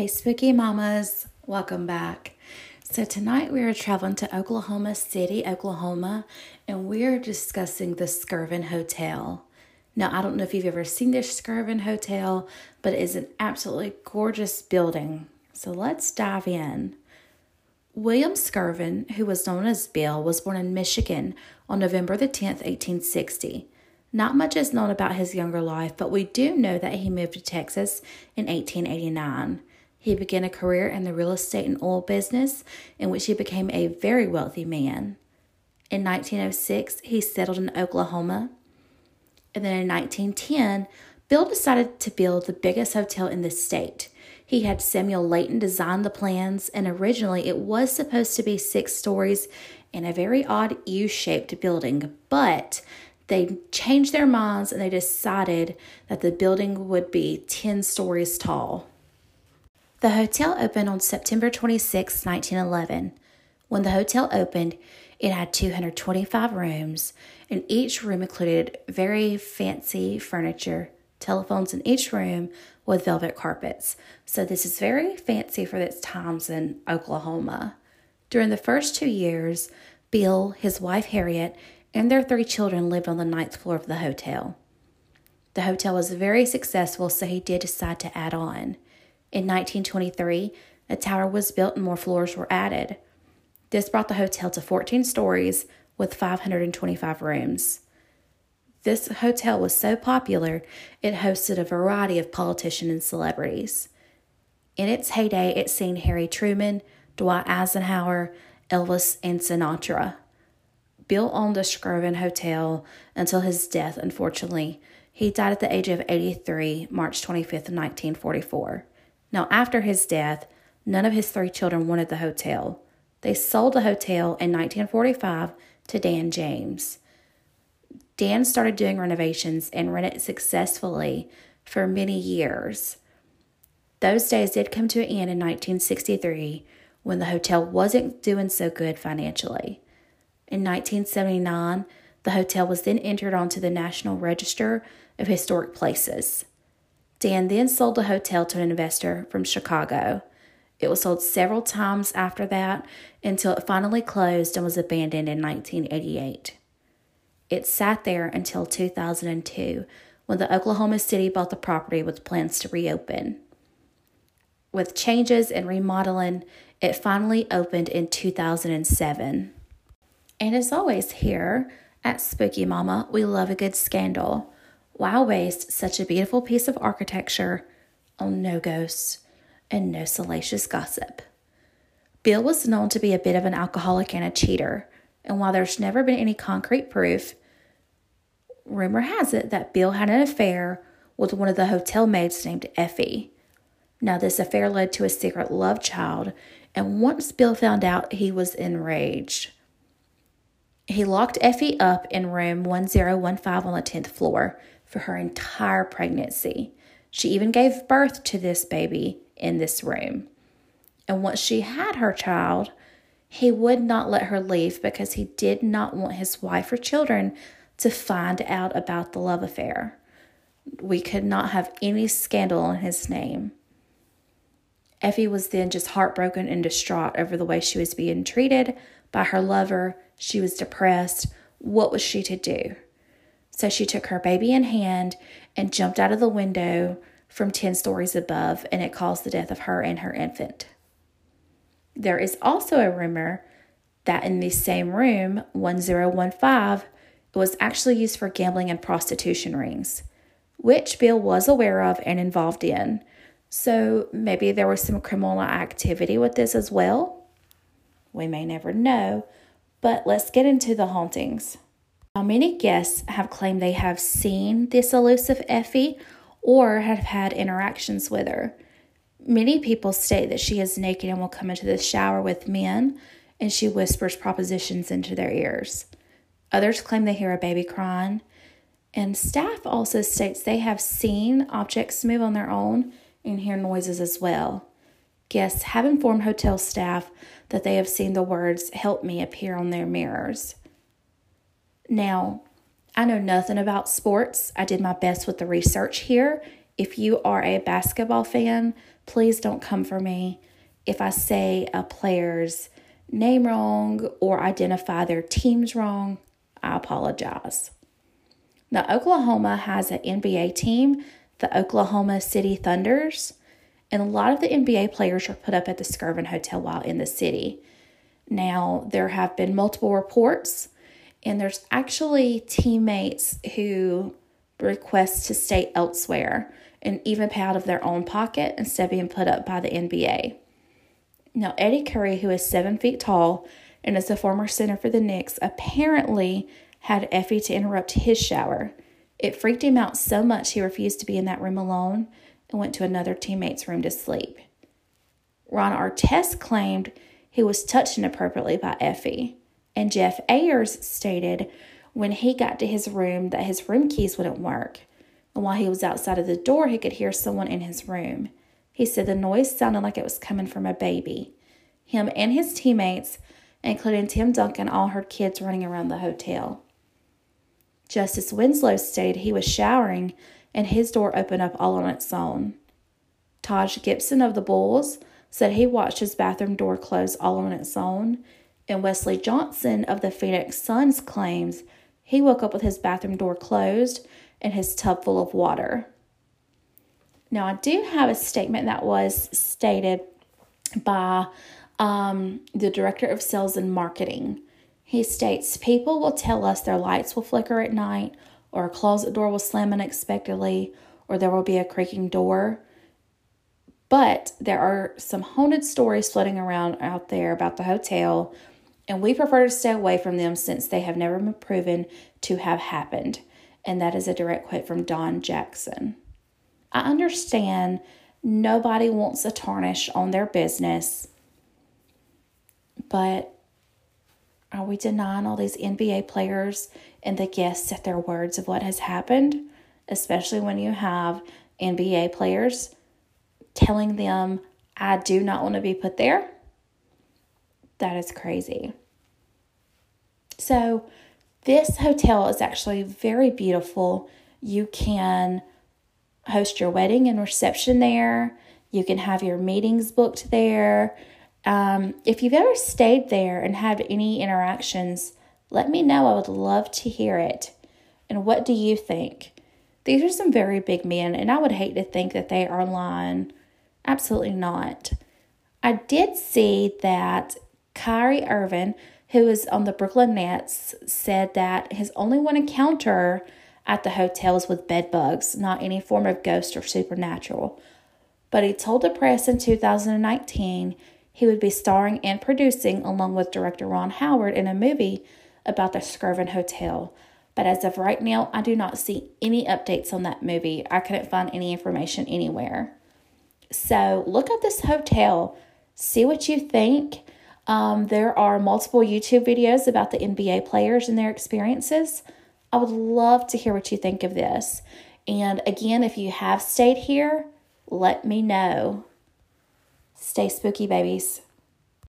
Hey, spooky mamas, welcome back. So, tonight we are traveling to Oklahoma City, Oklahoma, and we are discussing the Skirvin Hotel. Now, I don't know if you've ever seen this Skirvin Hotel, but it is an absolutely gorgeous building. So, let's dive in. William Skirvin, who was known as Bill, was born in Michigan on November the 10th, 1860. Not much is known about his younger life, but we do know that he moved to Texas in 1889. He began a career in the real estate and oil business, in which he became a very wealthy man. In 1906, he settled in Oklahoma. And then in 1910, Bill decided to build the biggest hotel in the state. He had Samuel Layton design the plans, and originally it was supposed to be six stories and a very odd U shaped building, but they changed their minds and they decided that the building would be 10 stories tall. The hotel opened on September 26, 1911. When the hotel opened, it had 225 rooms, and each room included very fancy furniture, telephones in each room with velvet carpets. So, this is very fancy for its times in Oklahoma. During the first two years, Bill, his wife Harriet, and their three children lived on the ninth floor of the hotel. The hotel was very successful, so he did decide to add on. In 1923, a tower was built and more floors were added. This brought the hotel to 14 stories with 525 rooms. This hotel was so popular, it hosted a variety of politicians and celebrities. In its heyday, it seen Harry Truman, Dwight Eisenhower, Elvis, and Sinatra. Bill owned the Skirvin Hotel until his death, unfortunately. He died at the age of 83, March 25th, 1944. Now, after his death, none of his three children wanted the hotel. They sold the hotel in 1945 to Dan James. Dan started doing renovations and ran it successfully for many years. Those days did come to an end in 1963 when the hotel wasn't doing so good financially. In 1979, the hotel was then entered onto the National Register of Historic Places. Dan then sold the hotel to an investor from Chicago. It was sold several times after that until it finally closed and was abandoned in 1988. It sat there until 2002 when the Oklahoma City bought the property with plans to reopen. With changes and remodeling, it finally opened in 2007. And as always, here at Spooky Mama, we love a good scandal. Why waste such a beautiful piece of architecture on no ghosts and no salacious gossip? Bill was known to be a bit of an alcoholic and a cheater, and while there's never been any concrete proof, rumor has it that Bill had an affair with one of the hotel maids named Effie. Now, this affair led to a secret love child, and once Bill found out, he was enraged. He locked Effie up in room 1015 on the 10th floor for her entire pregnancy. She even gave birth to this baby in this room. And once she had her child, he would not let her leave because he did not want his wife or children to find out about the love affair. We could not have any scandal in his name. Effie was then just heartbroken and distraught over the way she was being treated by her lover. She was depressed. What was she to do? So she took her baby in hand and jumped out of the window from 10 stories above, and it caused the death of her and her infant. There is also a rumor that in the same room, 1015, it was actually used for gambling and prostitution rings, which Bill was aware of and involved in. So maybe there was some criminal activity with this as well. We may never know, but let's get into the hauntings. Now, many guests have claimed they have seen this elusive Effie or have had interactions with her. Many people state that she is naked and will come into the shower with men and she whispers propositions into their ears. Others claim they hear a baby crying. And staff also states they have seen objects move on their own and hear noises as well. Guests have informed hotel staff that they have seen the words help me appear on their mirrors. Now, I know nothing about sports. I did my best with the research here. if you are a basketball fan, please don't come for me if I say a player's name wrong or identify their teams wrong. I apologize. Now, Oklahoma has an NBA team, the Oklahoma City Thunders, and a lot of the NBA players are put up at the Skirvin Hotel while in the city. Now, there have been multiple reports, and there's actually teammates who request to stay elsewhere and even pay out of their own pocket instead of being put up by the NBA. Now, Eddie Curry, who is seven feet tall and is a former center for the Knicks, apparently had Effie to interrupt his shower. It freaked him out so much he refused to be in that room alone and went to another teammate's room to sleep. Ron Artest claimed he was touched inappropriately by Effie, and Jeff Ayres stated when he got to his room that his room keys wouldn't work, and while he was outside of the door, he could hear someone in his room. He said the noise sounded like it was coming from a baby. Him and his teammates, including Tim Duncan, all heard kids running around the hotel. Justice Winslow stated he was showering and his door opened up all on its own. Taj Gibson of the Bulls said he watched his bathroom door close all on its own, and Wesley Johnson of the Phoenix Suns claims he woke up with his bathroom door closed and his tub full of water. Now, I do have a statement that was stated by um, the director of sales and marketing. He states People will tell us their lights will flicker at night, or a closet door will slam unexpectedly, or there will be a creaking door. But there are some haunted stories floating around out there about the hotel, and we prefer to stay away from them since they have never been proven to have happened. And that is a direct quote from Don Jackson. I understand nobody wants a tarnish on their business, but are we denying all these NBA players and the guests at their words of what has happened? Especially when you have NBA players telling them, I do not want to be put there. That is crazy. So, this hotel is actually very beautiful. You can host your wedding and reception there. You can have your meetings booked there. Um, if you've ever stayed there and had any interactions, let me know. I would love to hear it. And what do you think? These are some very big men, and I would hate to think that they are lying. Absolutely not. I did see that Kyrie Irving, who is on the Brooklyn Nets, said that his only one encounter at the hotel was with bed bugs, not any form of ghost or supernatural. But he told the press in 2019 he would be starring and producing, along with director Ron Howard, in a movie about the Skirvin Hotel. But as of right now, I do not see any updates on that movie. I couldn't find any information anywhere. So look at this hotel, see what you think. Um, there are multiple YouTube videos about the NBA players and their experiences. I would love to hear what you think of this. And again, if you have stayed here, let me know. Stay spooky, babies.